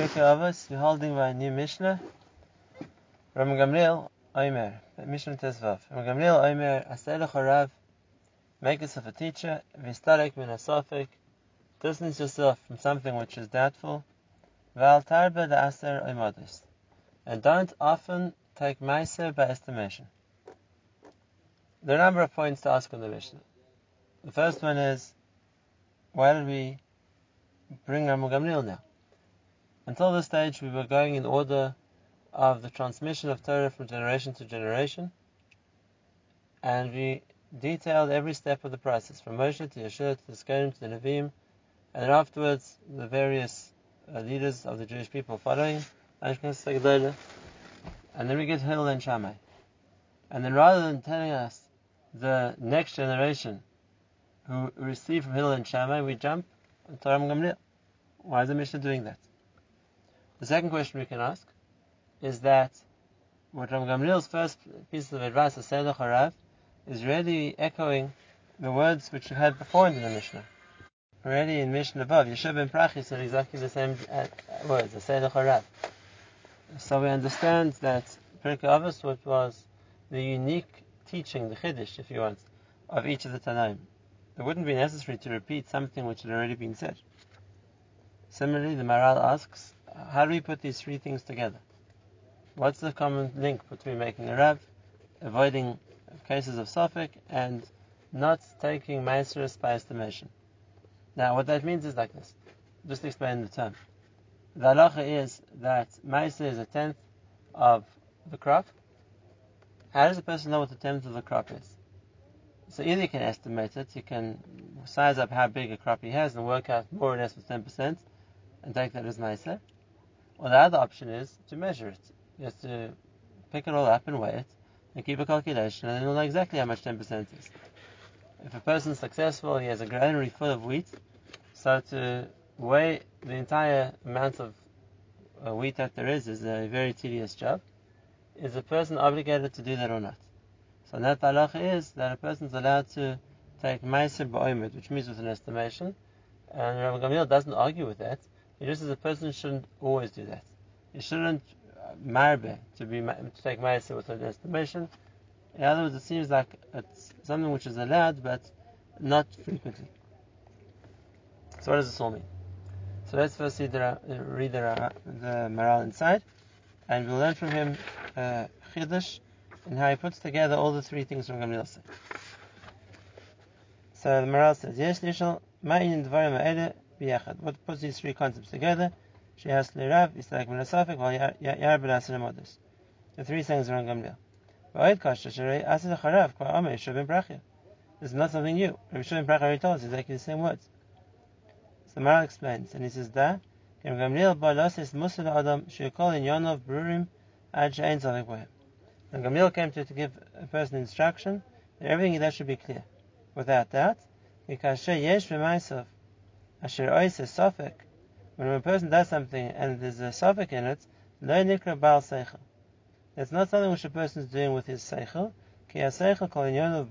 Pirkei Avos, we're holding by a new Mishnah. Ram Gamliel Omer, Mishnah Tezvav. Ram Gamliel Omer, Aselech Harav, make yourself a teacher, Vistarek min asofik, distance yourself from something which is doubtful, Val tarba the aser oimadis, and don't often take meiser by estimation. There are a number of points to ask on the Mishnah. The first one is, why did we bring Ram Gamliel now? Until this stage, we were going in order of the transmission of Torah from generation to generation, and we detailed every step of the process, from Moshe to Yeshua to the Skarim to the Nevi'im, and then afterwards the various uh, leaders of the Jewish people following, and then we get Hillel and Shammai. And then rather than telling us the next generation who received from Hillel and Shammai, we jump to Ram Gamliel. Why is the Mishnah doing that? The second question we can ask is that what Ram Gamliel's first piece of advice, the Seder Harav, is really echoing the words which we had before in the Mishnah. Already in Mishnah above, Yehoshua ben Perachya said exactly the same uh, words, the Seder Harav. So we understand that Pirkei Avos, what was the unique teaching, the Chiddush, if you want, of each of the Tanaim. It wouldn't be necessary to repeat something which had already been said. Similarly, the Maharal asks, how do we put these three things together? What's the common link between making a Rav, avoiding cases of Suffolk, and not taking maasros by estimation? Now, what that means is like this. Just explain the term. The halacha is that ma'aser is a tenth of the crop. How does a person know what the tenth of the crop is? So either you can estimate it, you can size up how big a crop he has and work out more or less with 10% and take that as ma'aser or the other option is to measure it. You have to pick it all up and weigh it and keep a calculation and then you'll know exactly how much 10% is. If a person is successful, he has a granary full of wheat, so to weigh the entire amount of uh, wheat that there is is a very tedious job. Is a person obligated to do that or not? So that halacha is that a person is allowed to take meiser ba'omed, which means with an estimation, and Rabbi Gamliel doesn't argue with that. It just as a person shouldn't always do that. You shouldn't uh, marbe to be to take ma'aser with an estimation. In other words, it seems like it's something which is allowed, but not frequently. So what does this all mean? So let's first read the, read the, the Maharal inside, and we'll learn from him uh, Chiddush and how he puts together all the three things from Gamliel said. So the Maharal says, Yes, Nishal, Ma'in Dvarim Ha'ele what puts these three concepts together? She has Lirav, Istak Minasafik, while Yar Ben Asir The three things are on Gamliel. Va'id Kasha Sharei Asir Charav, Kwa Ame, Shubin Brachia. This is not something new. Rabbi Shubin Brachia already us exactly the same words. So Maharal explains, and he says, Da, Kem Gamliel Balasis Musa Adam, Shekol in Yonov Brurim, Ad She'en Zavik Bohem. And Gamliel came to, to give a person instruction that everything that should be clear. Without doubt, Mikashe Yesh V'Maisav, Asher Oisa Sofik, when a person does something and there's a Sofik in it, Lo Nikra Baal Seichel. It's not something which a person is doing with his Seichel, Ki HaSeichel Kol of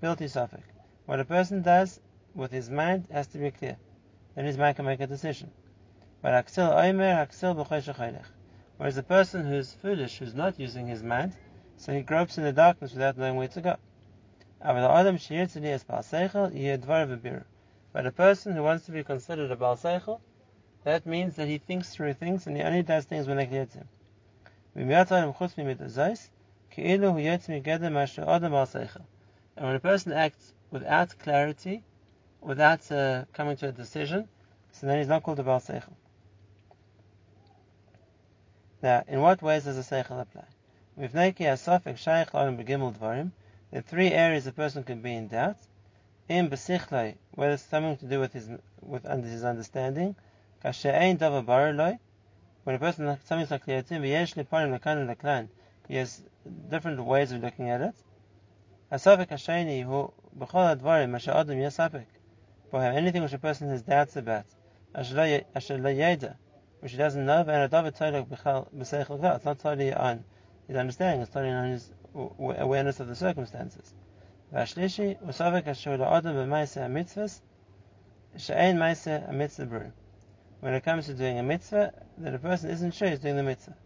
built his Sofik. What a person does with his mind has to be clear. Then his mind can make a decision. But Aksil Oimer, Aksil B'chosh Whereas a person who's foolish, who's not using his mind, so he gropes in the darkness without knowing where to go. Adam but a person who wants to be considered a Baal Seichel, that means that he thinks through things and he only does things when they clear to him. And when a person acts without clarity, without uh, coming to a decision, so then he's not called a Baal Seichel. Now, in what ways does a Seichel apply? There are three areas a person can be in doubt in besichlei, whether it's something to do with his with his understanding, kashe'ein davar baraloi, when a person something's not clear to him, v'yesh lepanim lakan laklan, he has different ways of looking at it. Hasavik hasheni hu b'chol advarim asher adam yasapik, for him anything which a person has doubts about, asher lo yeda, which he doesn't know, and adavar tolok b'seichel it's not totally on his understanding, it's totally on his awareness of the circumstances. והשלישי הוא סובר קשור לאודם במעשה המצווה שאין מעשה המצווה brew. When it comes to doing a mitzvah, that a person isn't sure he's doing the mitzvah.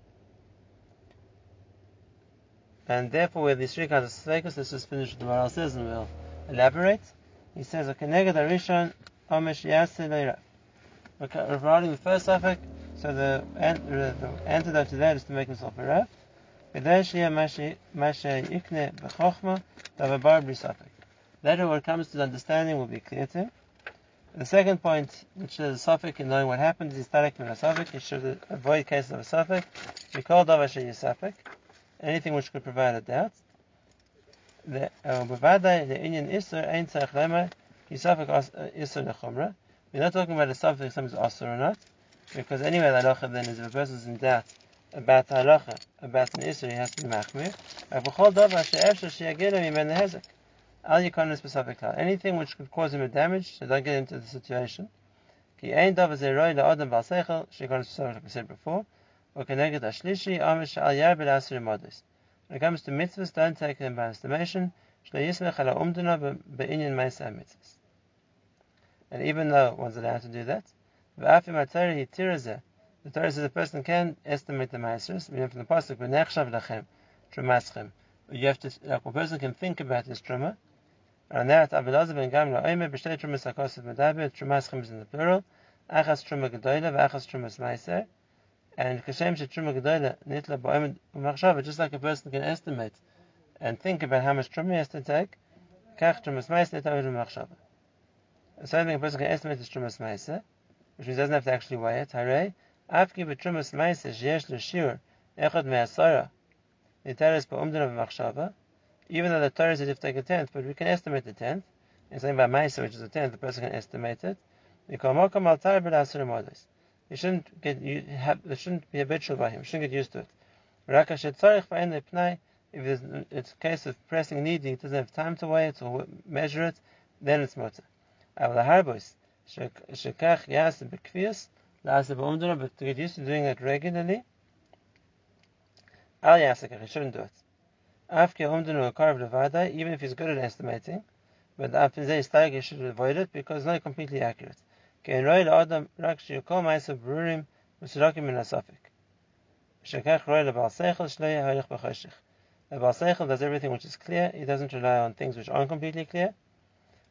And therefore, with these three kinds of sfekos, let's just finish what the Maharal says and we'll elaborate. He says, Okeneged Arishon, Omesh Yaseh Leira. Regarding the first suffix, so the, the antidote to that is to make himself a rav. Later, when it comes to the understanding, will be clear to him. The second point, which is a suffix in knowing what happened, is static a suffix. He should avoid cases of a suffix. We call davash a suffix anything which could provide a doubt. The uh, the Indian Isser ain't Lemer, Yisafik uh, Isser Nechumra. We're not talking about a suffix something's Asr or not, because anyway, the halacha then is if a person's in doubt about halacha, about an Isser, he has to be Machmir. Anything which could cause him a damage, so don't get into the situation. Like said before. When it comes to mitzvahs, don't take them by estimation. And even though one's allowed to do that, the Torah says a person can estimate the Maasers. We know from the pasuk, "V'nechshav lachem trumaschem." You have to, like, a person can think about his truma. And that Abelazar ben Gamla Omer b'shtei trumas hakosav medaber. Trumaschem is in the plural. Achas truma gedoyla v'achas trumas meiser. And Kashem Shetruma Gedola Nitla Ba'omed Umachshava, just like a person can estimate and think about how much Truma he has to take, Kach Trumas Maisa Nitla Umachshava. Same thing a person can estimate his Trumas Maisa, which means he doesn't have to actually weigh it. Hare, Afki B'Trumas Maisa Sheyesh L'Shir Echad Me'asara Nitaris Ba'umdana Umachshava, even though the Torah have to take a tenth, but we can estimate the tenth. And saying by Maisa, which is a tenth, the person can estimate it. You shouldn't get you have it shouldn't be habitual by him. You shouldn't get used to it. If it's a case of pressing need, he doesn't have time to weigh it or measure it, then it's mutter. Now, but to get used to doing it regularly, Al Yasaka, he shouldn't do it. Afke carve the Levada, even if he's good at estimating, but after Zay Stag, he should avoid it because it's not completely accurate. Ken Roy Adam Rakshi Yokol Maisa Brurim, Musudakim in Asafik. Shekach Roy Lebal Seichel Shlei Halich Bechoshech. Lebal Seichel does everything which is clear, he doesn't rely on things which aren't completely clear.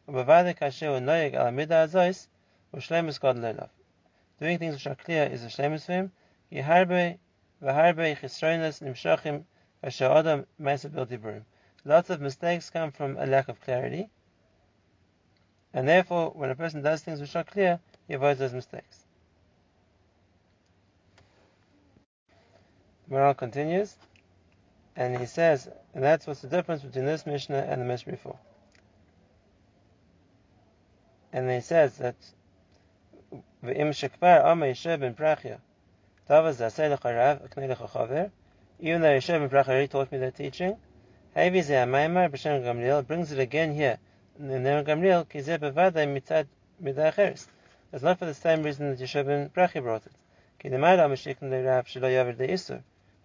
Ubavada Kashe Unoyeg Alamida Azois, Ushlemus God Lelov doing things which are clear is a shlemus for him. Ki harbe v'harbe nimshachim v'she adam ma'aseh. Lots of mistakes come from a lack of clarity, and therefore, when a person does things which are clear, he avoids those mistakes. The moral continues, and he says, and that's what's the difference between this Mishnah and the Mishnah before. And he says that even though Yishev ben Prachya already taught me that teaching, brings it again here. It's not for the same reason that Yehoshua ben Perachya brought it.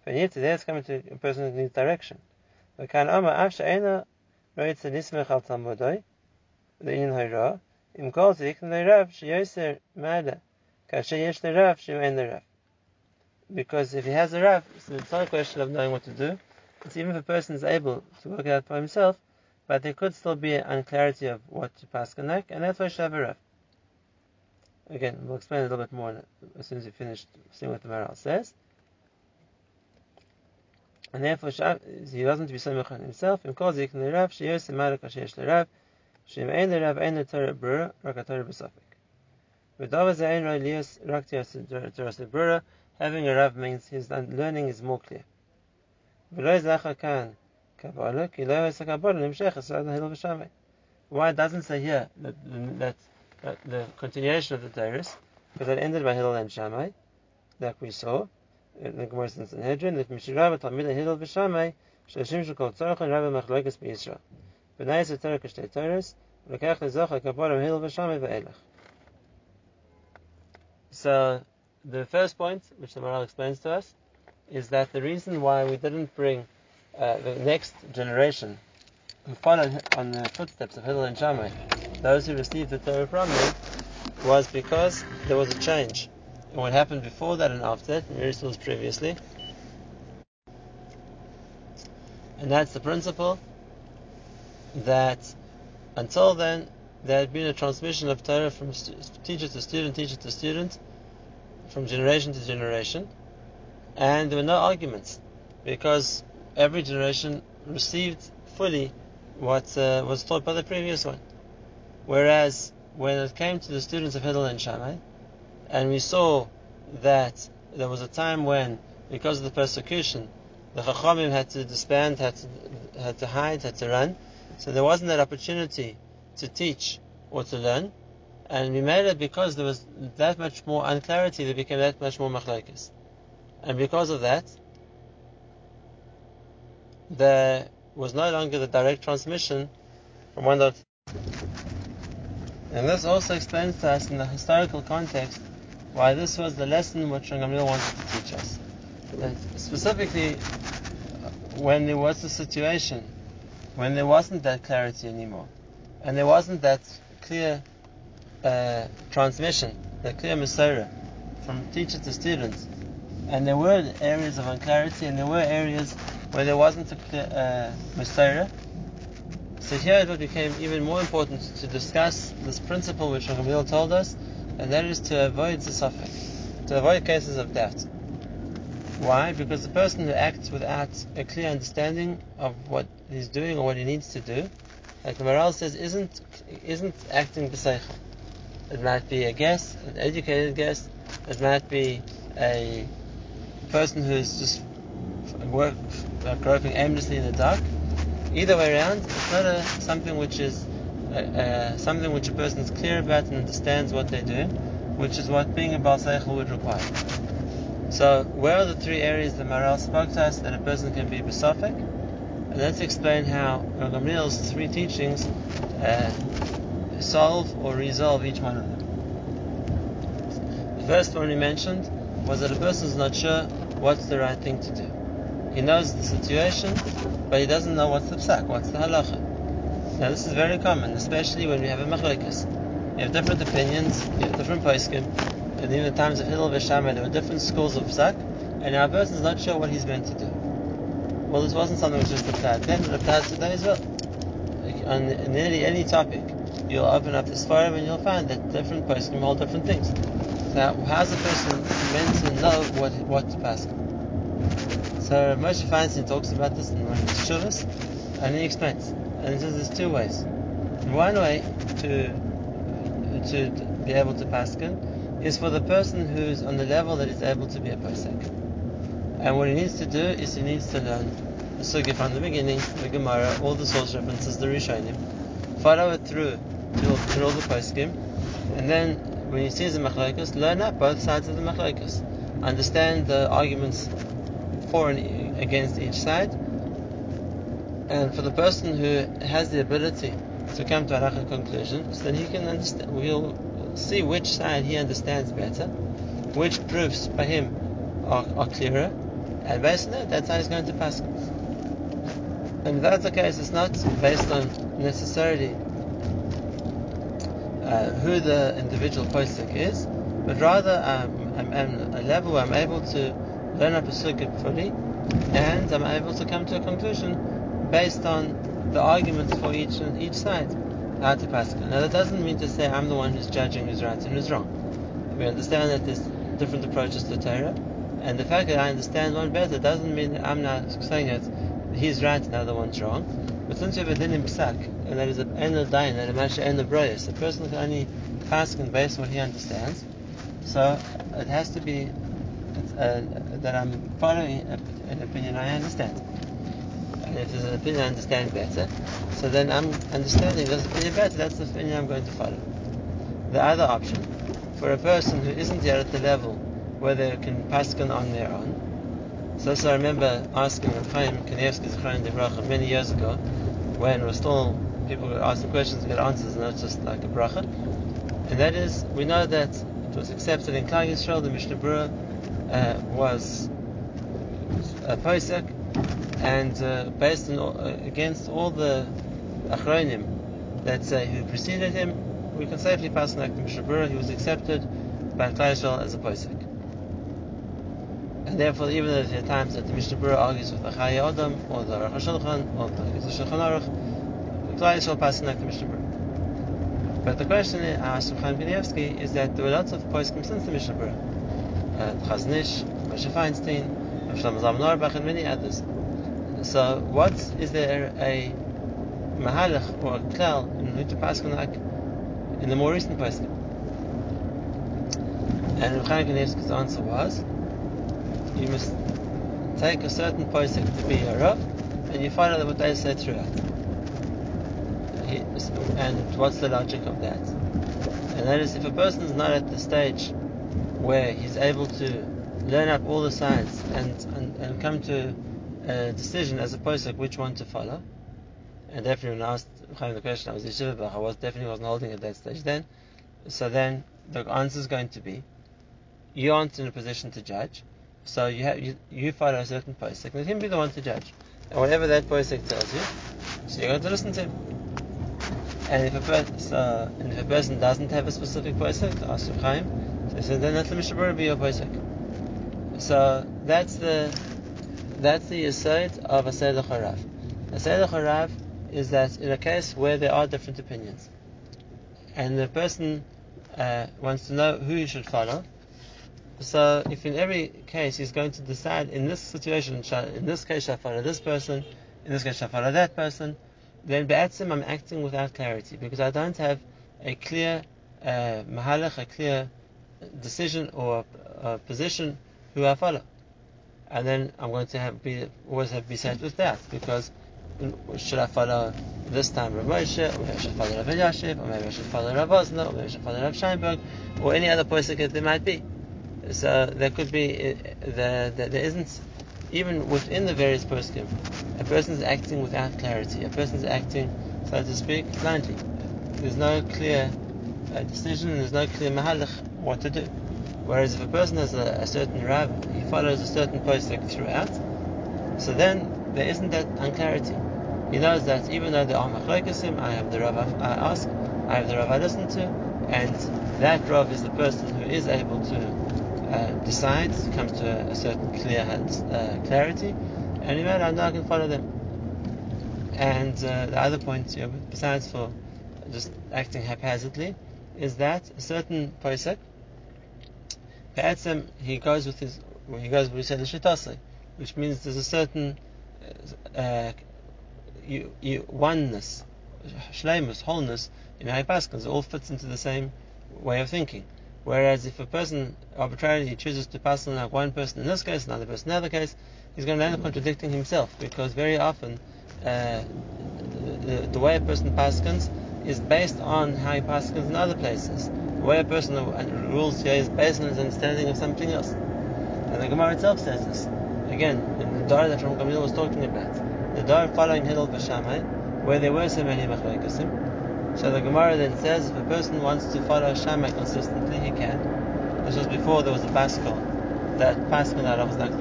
But here today it's coming to a person who needs direction. V'kan ama av le'in ha'ra im kol zikn le'rav she'yoser ma'ala kasher yesh le'rav she'en le'rav. Because if he has a rav, so it's not a question of knowing what to do. It's even if a person is able to work it out for himself, but there could still be an unclarity of what to pass like, and that's why Shav Again, we'll explain a little bit more as soon as we finish seeing what the Maharal says. And therefore, he doesn't to be samech on himself. Im kol zik l'rav sheyos emarek ashesh l'rav shem ein l'rav ein l'torah brura rak l'torah b'safik. V'dava ein roi lios rak t'yas l'brura. Having a rav means his learning is more clear. V'lo zacha Kabbalah, Why it doesn't say here that, that, that the continuation of the Dairis, because it ended by Hillel and Shammai, like we saw in the Gemara in Sanhedrin, that Mishirav Talmid Hillel v'Shammai, Shlashim Shekol Tzarech and Rabbi Machlokes b'Yisrael. V'Shammai v'Elech. So, the first point, which the Maharal explains to us, is that the reason why we didn't bring uh, the next generation who followed on the footsteps of Hillel and Shammai, those who received the Torah from them, was because there was a change and what happened before that and after that, miracles previously. And that's the principle that until then there had been a transmission of Torah from teacher to student, teacher to student, from generation to generation, and there were no arguments because every generation received fully what uh, was taught by the previous one. Whereas when it came to the students of Hillel and Shammai, and we saw that there was a time when, because of the persecution, the Chachamim had to disband, had to, had to hide, had to run, so there wasn't that opportunity to teach or to learn, and we made it because there was that much more unclarity, there became that much more machlokes. And because of that, there was no longer the direct transmission from one dot. And this also explains to us in the historical context why this was the lesson which Gamliel wanted to teach us. That specifically, when there was a situation when there wasn't that clarity anymore, and there wasn't that clear uh, transmission, that clear Masorah from teacher to student, and there were areas of unclarity, and there were areas where there wasn't a clear uh, So here it became even more important to discuss this principle which Gamliel told us, and that is to avoid the suffix, to avoid cases of doubt. Why? Because the person who acts without a clear understanding of what he's doing or what he needs to do, like the Maharal says, isn't isn't acting b'seichel. It might be a guest, an educated guest. It might be a person who's just work, groping aimlessly in the dark. Either way around, it's not a, something which is uh, uh, something which a person is clear about and understands what they're doing, which is what being a Baal would require. So, where are the three areas that Maharal spoke to us that a person can be besophic? And let's explain how Gamliel's three teachings uh, solve or resolve each one of them. The first one he mentioned was that a person is not sure what's the right thing to do. He knows the situation, but he doesn't know what's the psak, what's the halacha. Now this is very common, especially when we have a machlokas. You have different opinions, you have different poskim, and in the times of Hillel Veshamai, there were different schools of psak, and a person is not sure what he's meant to do. Well, this wasn't something which just applied then, it applies today as well. On nearly any topic, you'll open up the Sfarim and you'll find that different poskim hold different things. Now, how's a person meant to know what what to pass? So Moshe Feinstein talks about this in one of his shulas, and he explains. And he says there's two ways. One way to to be able to paskin is for the person who's on the level that is able to be a posek. And what he needs to do is he needs to learn the sugi from the beginning, the Gemara, all the source references, the Rishonim, follow it through to, to all the poskim, and then when he sees the machlokes, learn up both sides of the machlokes, understand the arguments for and against each side, and for the person who has the ability to come to a conclusion, so then he can understand. We'll see which side he understands better, which proofs by him are, are clearer, and based on that, that's how he's going to pass. And if that's the case, it's not based on necessarily uh, who the individual postic is, but rather um, I'm a level where I'm able to learn up a sukkah fully, and I'm able to come to a conclusion based on the arguments for each each side to Pascha. Now that doesn't mean to say I'm the one who's judging who's right and who's wrong. We understand that there's different approaches to Torah, and the fact that I understand one better doesn't mean that I'm not saying that he's right and the other one's wrong. But since we have a din in psak, and that is an end of dain, and a masha end of broyas, a person can only paskin based on what he understands. So it has to be uh, that I'm following an opinion I understand. If there's an opinion I understand better, so then I'm understanding this opinion better, that's the opinion I'm going to follow. The other option, for a person who isn't yet at the level where they can paskin on their own. So, so I remember asking Rav Chaim Kanievsky many years ago, when we're still people were asking questions and get answers, and not just like a bracha. And that is, we know that it was accepted in Klal Yisrael, the Mishnah Berurah uh, was a posek, and uh, based on uh, against all the achronim that say who preceded him, we can safely pass the Mishnah Berurah, he was accepted by Klal Yisrael as a posek. And therefore, even though there are times that the Mishnah argues with the Chayei Adam or the Aruch HaShulchan or the Shulchan Aruch, Klal Yisrael passing like the Mishnah. But the question asked Chaim Kanievsky is that there were lots of poskim since the Mishnah Berurah. Uh, Chazon Ish, Moshe Feinstein, Shlomo Zalman and many others. So, what is there a mahalach or a klal in in the more recent poskim? And Chaim Kanievsky's answer was you must take a certain posik to be a rav, and you find out what they say throughout. And what's the logic of that? And that is, if a person is not at the stage where he's able to learn up all the sides and, and, and come to decision as a posik which one to follow, and definitely when I asked the question, I was Yeshiva, I was definitely wasn't holding at that stage then. So then the answer is going to be, you aren't in a position to judge, so you have you, you follow a certain posik. Let him be the one to judge. And whatever that posik tells you, so you're going to listen to him. And if a person, so, and if a person doesn't have a specific posik, to ask Chaim, so then let the Mishnah be your posik. So that's the that's the aside of a Seder Charav. A Seder Charav is that in a case where there are different opinions, and the person uh, wants to know who he should follow, so if in every case he's going to decide in this situation, in this case shall I follow this person, in this case I follow that person, then be'atzim I'm acting without clarity because I don't have a clear uh, mahalach, a clear decision or uh, position who I follow. And then I'm going to have be always have be set with that because should I follow this time Rav Moshe, or maybe I should follow Rav Elyashiv, or maybe I should follow Rav Wosner, or maybe I should follow Rav Scheinberg, or any other posik that there might be. So there could be the, the, there isn't even within the various poskim, a person is acting without clarity. A person is acting, so to speak, blindly. There's no clear uh, decision, there's no clear mahalach what to do. Whereas if a person has a, a certain rab, he follows a certain postik throughout, so then there isn't that unclarity. He knows that even though there are machlokasim, I have the Rav I ask, I have the Rav I listen to, and that Rav is the person who is able to uh, decides, comes to a, a certain clear uh, clarity, and in I know I can follow them. And uh, the other point, besides for just acting haphazardly, is that a certain posek, He goes with his, he goes we the shitase, which means there's a certain uh, you, you, oneness, shleimus, wholeness in how It all fits into the same way of thinking. Whereas if a person arbitrarily chooses to pass on like one person in this case, another person in another case, he's going to end up contradicting himself because very often uh, the, the, way a person paskins is based on how he paskins in other places. Way a person rules here is based on his understanding of something else. And the Gemara itself says this. Again, in the Dara that Ram Gamliel was talking about. The Dara following Hillel Bashamai, where there were so many machlekasim, so the Gemara then says if a person wants to follow Shammai consistently, he can. This was before there was a Pascal, that Pascal that was not.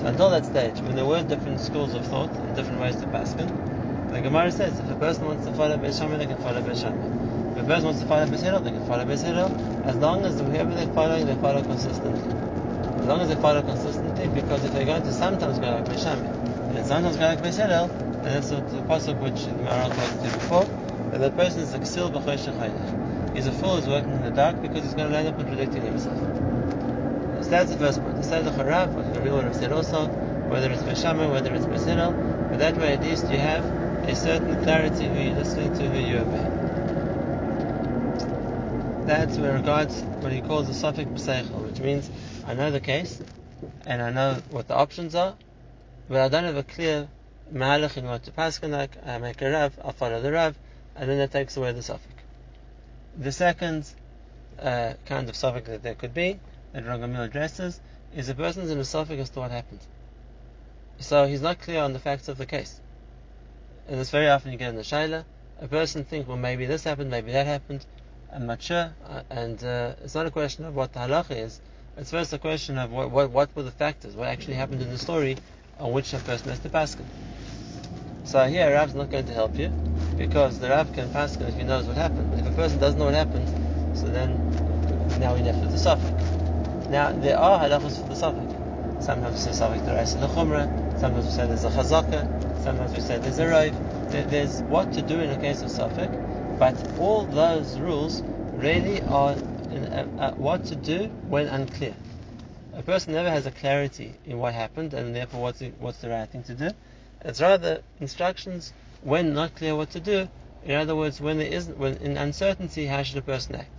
So until that stage, when there were different schools of thought and different ways to Pascal, the Gemara says if a person wants to follow Beis Shammai, they can follow Beis A person wants to follow Beis they can follow Beis as long as whoever they're following, they follow consistently. As long as they follow consistently, because if they're going to sometimes go like Beis Shammai, and sometimes go like Beis and that's the pasuk which the Maharal to before, that that person is a ksil b'choy He's a fool who's working in the dark because he's going to end up contradicting himself. So that's the first point. The side of Charav, what the real would have said also, whether it's Beshama, whether it's Besidel, but that way at least you have a certain clarity who you're listening to, who you obey. That's where regards what he calls the suffix b'seichel, which means I know the case, and I know what the options are, but I don't have a clear mahalach in what to pass like. I make a rav, I follow the rav, and then that takes away the suffix. The second uh, kind of suffix that there could be, that Ragamil addresses, is a person's in a suffix as to what happened. So he's not clear on the facts of the case. And this very often you get in the Shaila, a person thinks, well, maybe this happened, maybe that happened, Not sure, uh, and uh, it's not a question of what the halacha is, it's first a question of what, what, what, were the factors, what actually happened in the story on which a person has to pass. So here, Rav's not going to help you, because the Rav can pass if he knows what happened. But if a person doesn't know what happened, so then now we left with the suffix. Now there are halachos for the suffix. Sometimes we say Safik Daraisa Lechumra. Sometimes we say there's a Chazaka. Sometimes we say there's a Raiv. There's what to do in a case of Safik. But all those rules really are in, uh, uh, what to do when unclear. A person never has a clarity in what happened and therefore what's the, what's the right thing to do. It's rather instructions when not clear what to do. In other words, when there isn't, when in uncertainty, how should a person act?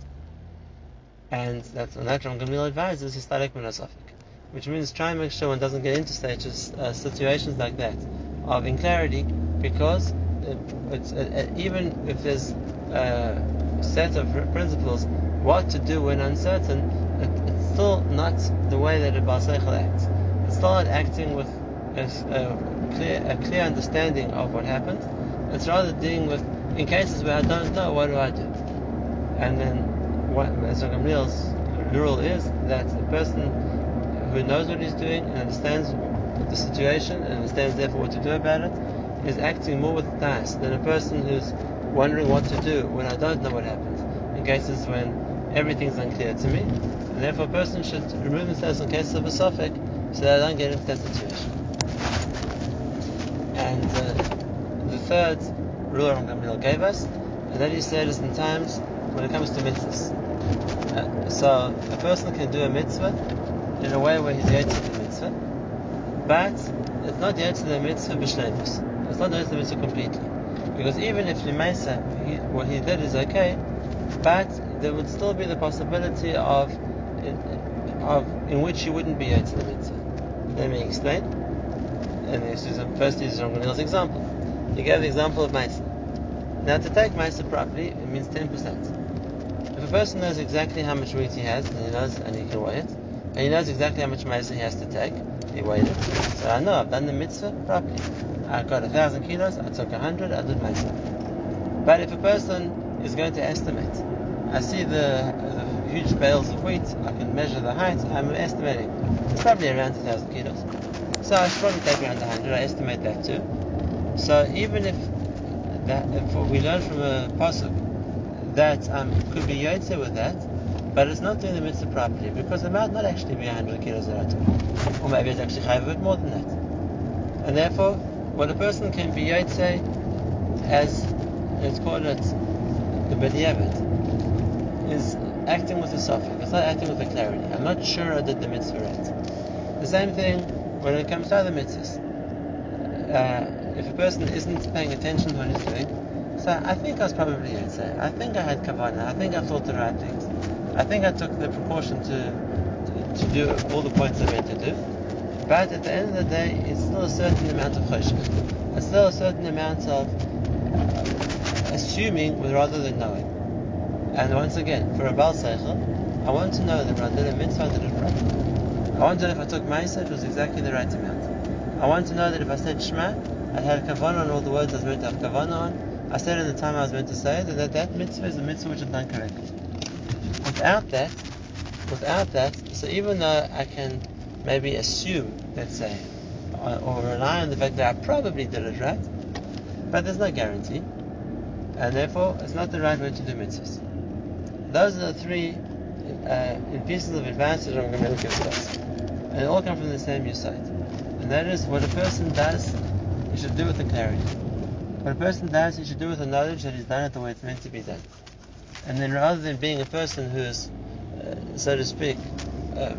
And that's on that Ram Gamliel advises historic minasafik, which means try and make sure one doesn't get into stages, uh, situations like that of inclarity, because uh, uh, even if there's a set of principles, what to do when uncertain, it, it's still not the way that a Baseichel acts. It's still not acting with a, a, clear, a clear understanding of what happened. It's rather dealing with, in cases where I don't know, what do I do? And then, what, as Gamliel's rule is that the person who knows what he's doing and understands the situation and understands therefore what to do about it is acting more with das than a person who's wondering what to do when I don't know what happened. In cases when everything's unclear to me, and therefore a person should remove themselves in cases of a suffix so that I don't get into that situation. And uh, the third rule Ram Gamliel gave us, and that he said is in times when it comes to mitzvahs. Uh, so a person can do a mitzvah in a way where he's yet to the mitzvah, but it's not yet to the mitzvah b'shleimus. It's not yet to the mitzvah completely. Because even if Limaisa, what he did is okay, but there would still be the possibility of of in which he wouldn't be the mitzvah. Let me explain. And this is first use Ram example. He gave the example of Maisa. Now to take Maisa properly, it means 10%. If a person knows exactly how much weight he has, and he knows, and he can weigh it, and he knows exactly how much Maisa he has to take, he weighed it. So I know I've done the mitzvah properly. I got a thousand kilos, I took a hundred, I did my Maisa. But if a person is going to estimate, I see the, the huge bales of wheat, I can measure the height, I'm estimating. It's probably around a thousand kilos. So I should probably take around a hundred, I estimate that too. So even if that, if we learn from a pasuk that um, could be yotze with that, but it's not doing the mitzvah properly because it might not actually be 100 kilos I took, or maybe it's actually a bit more than that. And therefore, what a person can be yotze as let's call it the b'diavad is acting with a suffix. It's not acting with a clarity. I'm not sure I did the mitzvah right. The same thing when it comes to other mitzvahs. Uh, if a person isn't paying attention to what he's doing, so I think I was probably Yetzer. I think I had kavanah. I think I thought the right things. I think I took the precaution to, to, to do all the points I meant to do. But at the end of the day, it's still a certain amount of choshech. It's still a certain amount of uh, assuming rather than knowing. And once again, for a Baal Seichel, I want to know that when I did a mitzvah, did it right. I want to know if I took Maisa, it was exactly the right amount. I want to know that if I said Shema, I had kavanah on all the words I was meant to have kavanah on. I said in the time I was meant to say it, that that mitzvah is a mitzvah which is done correctly. Without that, without that, so even though I can maybe assume, let's say, or rely on the fact that I probably did it right, but there's no guarantee, and therefore it's not the right way to do mitzvahs. Those are the three uh, pieces of advice that I'm going to to us, and they all come from the same side, and that is what a person does he should do with the clarity. What a person does, he should do with the knowledge that he's done it the way it's meant to be done. And then rather than being a person who's, uh, so to speak, uh,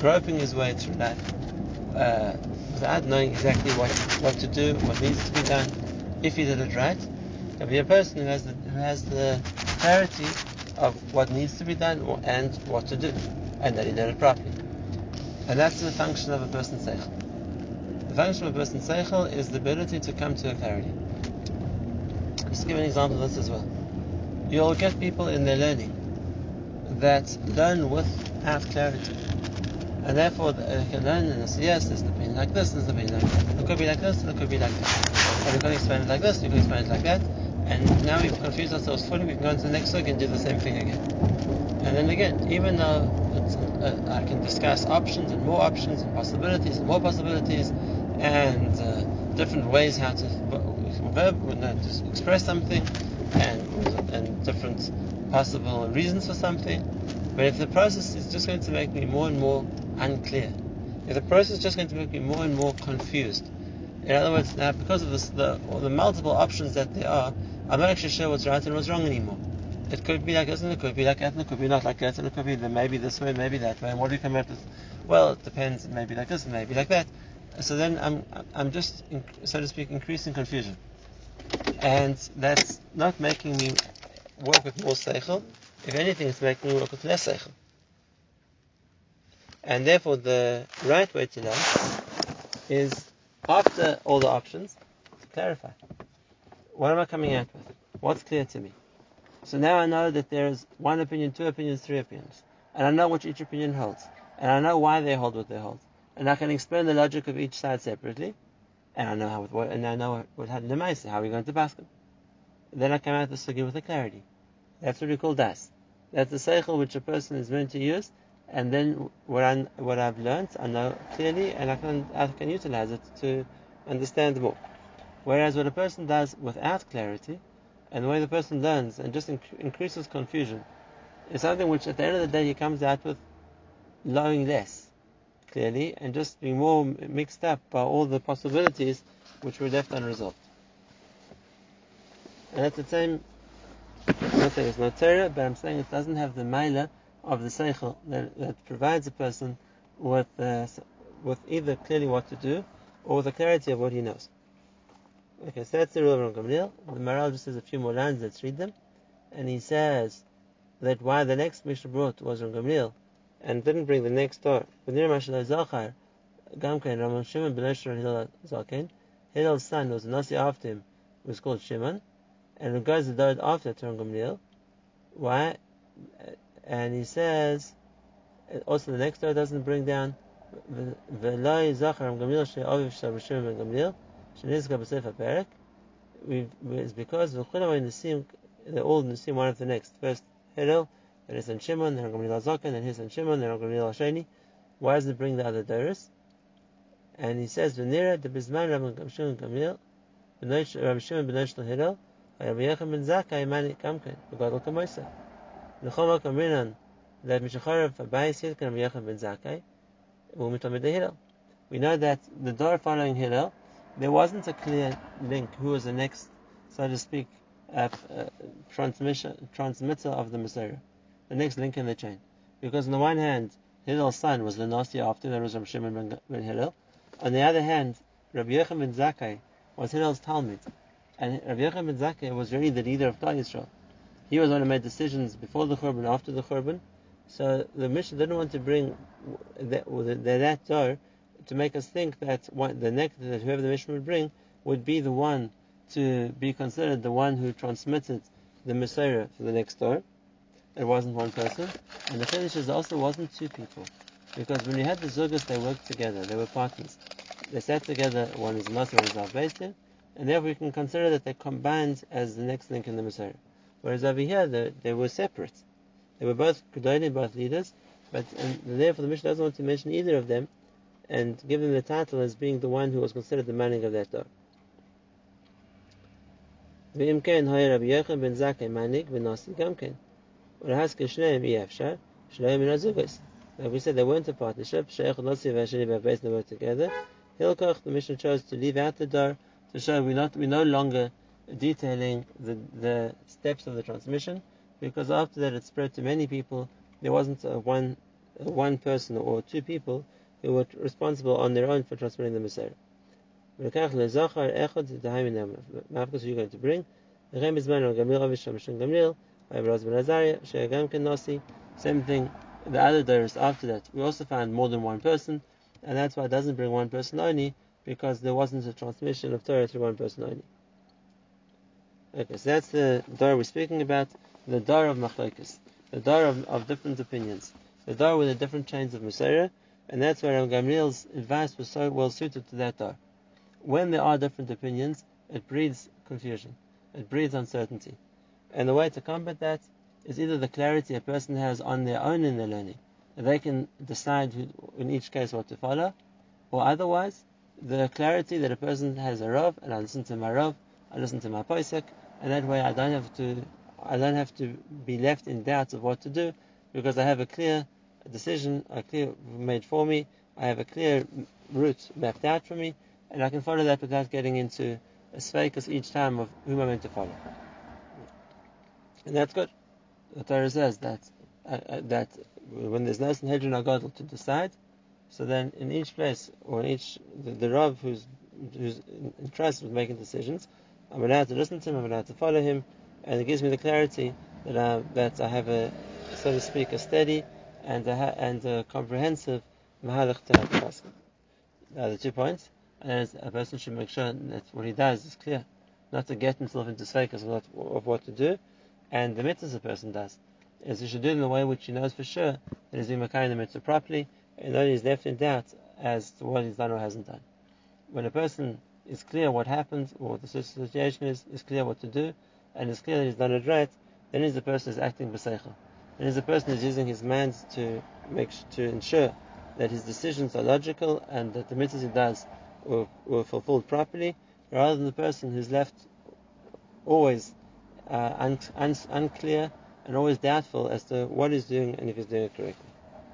groping his way through life, uh, without knowing exactly what, what to do, what needs to be done, if he did it right, can be a person who has the, who has the clarity of what needs to be done and what to do, and that he did it properly. And that's the function of a person's seichel The function of a person's seichel is the ability to come to a clarity. Just give an example of this as well. You'll get people in their learning that learn without clarity. And therefore, they can learn and say, yes, there's the pain like this, there's the pain like that. It could be like this, it could be like that. And we can explain it like this, we can explain it like that. And now we've confused ourselves fully, we can go into the next book and do the same thing again. And then again, even though uh, I can discuss options and more options and possibilities and more possibilities, and uh, different ways how to verb, to express something, and and different possible reasons for something. But if the process is just going to make me more and more unclear, if the process is just going to make me more and more confused. In other words, now because of this, the, the multiple options that there are, I'm not actually sure what's right and what's wrong anymore. It could be like this and it could be like that and it could be not like that and it could be maybe this way, maybe that way. And what do we come up with? Well, it depends. Maybe like this and maybe like that. So then I'm, I'm just, so to speak, increasing confusion. And that's not making me work with more seichel. If anything, it's making me work with less seichel. And therefore, the right way to learn is after all the options to clarify. What am I coming out with? What's clear to me? So now I know that there's one opinion, two opinions, three opinions. And I know what each opinion holds. And I know why they hold what they hold. And I can explain the logic of each side separately. And I know how, what, and I know what, happened to how are we going to basket. Then I come out of the sugi with a clarity. That's what we call das. That's the seichel which a person is meant to use, and then what I what I've learned, I know clearly, and I can I can utilize it to understand more. Whereas what a person does without clarity, and the way the person learns and just inc- increases confusion, is something which at the end of the day he comes out with knowing less clearly and just being more mixed up by all the possibilities which were left unresolved. And at the same, I'm not saying it's not Torah, but I'm saying it doesn't have the mila of the seichel that, that provides a person with uh, with either clearly what to do or the clarity of what he knows. Okay, so that's the rule of Gamliel. The Maharal just says a few more lines. Let's read them. And he says that why the next Mishnah brought was from Gamliel and didn't bring the next door. Gamkein Ramon Shimon ben Hillel Zaken. Hillel's son was Nasi after him, was called Shimon, and regards the third after Turan Gamliel. Why? And he says, also the next door doesn't bring down perek. It's because the Chulav Nisim, they're all Nisim one after the next. First Hillel, then his son Shimon, then Gamliel Zaken, then his son Shimon, then Gamliel Hasheni. Why does it bring the other Doris? And he says, V'nira de bizman Rabbi Shimon Gamliel, Rabbi Shimon ben Oshel Hillel, Rabbi Yochanan ben Zakkai mani kamken, Begadol Kamoisa. Makam that Yechon ben Hillel. We know that the door following Hillel, there wasn't a clear link who was the next, so to speak, uh, uh, transmission, transmitter of the Mesorah, the next link in the chain. Because on the one hand, Hillel's son was the Nasi after, there was Rabbi Shimon ben, Hillel. On the other hand, Rabbi Yochanan ben Zakkai was Hillel's Talmud. And Rabbi Yochanan ben Zakkai was really the leader of Klal Yisrael. He was the one who made decisions before the Churban, after the Churban. So the Mishnah didn't want to bring that, that door to make us think that the next that whoever the Mishnah would bring would be the one to be considered the one who transmitted the Mesorah for the next door. It wasn't one person. And the Chiddush also wasn't two people. Because when you had the Zugas, they worked together. They were partners. They sat together, one is Masa, one is Al and therefore we can consider that they combined as the next link in the Mesorah. Whereas over here, they, they were separate. They were both Kedonim, both leaders, but therefore the Mishnah doesn't want to mention either of them and give them the title as being the one who was considered the manning of that dog. ואם hoy Rabbi Yochanan ben Zakkai manik ונוסי Like we said, they weren't a partnership. Sheikh together. The Mishnah chose to leave out the door to show we, not, we no longer detailing the, the steps of the transmission because after that it spread to many people. There wasn't one one person or two people who were responsible on their own for transmitting the Mesorah. Ma'afkas you going to bring. Same thing, the other Doris after that. We also found more than one person, and that's why it doesn't bring one person only, because there wasn't a transmission of Torah through one person only. Okay, so that's the door we're speaking about, the door of machlokes, the door of, of different opinions, the door with the different chains of Mesorah, and that's where Rabbi Gamliel's advice was so well suited to that door. When there are different opinions, it breeds confusion, it breeds uncertainty. And the way to combat that is either the clarity a person has on their own in their learning, they can decide who, in each case what to follow, or otherwise, the clarity that a person has a Rav, and I listen to my Rav, I listen to my Posek, and that way I don't have to I don't have to be left in doubt of what to do because I have a clear decision, a clear made for me I have a clear route mapped out for me, and I can follow that without getting into a sfeikus each time of whom I'm meant to follow. And that's good. The Torah says that uh, uh, that when there's no Sanhedrin Agadol to decide, so then in each place or in each the, the Rav who's who's entrusted with making decisions, I'm allowed to listen to him, I'm allowed to follow him, and it gives me the clarity that I, that I have a so to speak a steady and a, and a comprehensive mahalach to Now the two points, and a person should make sure that what he does is clear, not to get himself into sfeikas of, of what to do, and the mitzvahs a person does is he should do it in a way which he knows for sure that he's doing the mitzvah properly, and that he's left in doubt as to what he's done or hasn't done. When a person is clear what happens, or the situation is, is clear what to do, and it's clear that he's done it right, then is the person is acting b'seichel. Then is the person is using his mind to make to ensure that his decisions are logical and that the mitzvahs he does were, were fulfilled properly, rather than the person who's left always uh, un, un, unclear and always doubtful as to what he's doing and if he's doing it correctly.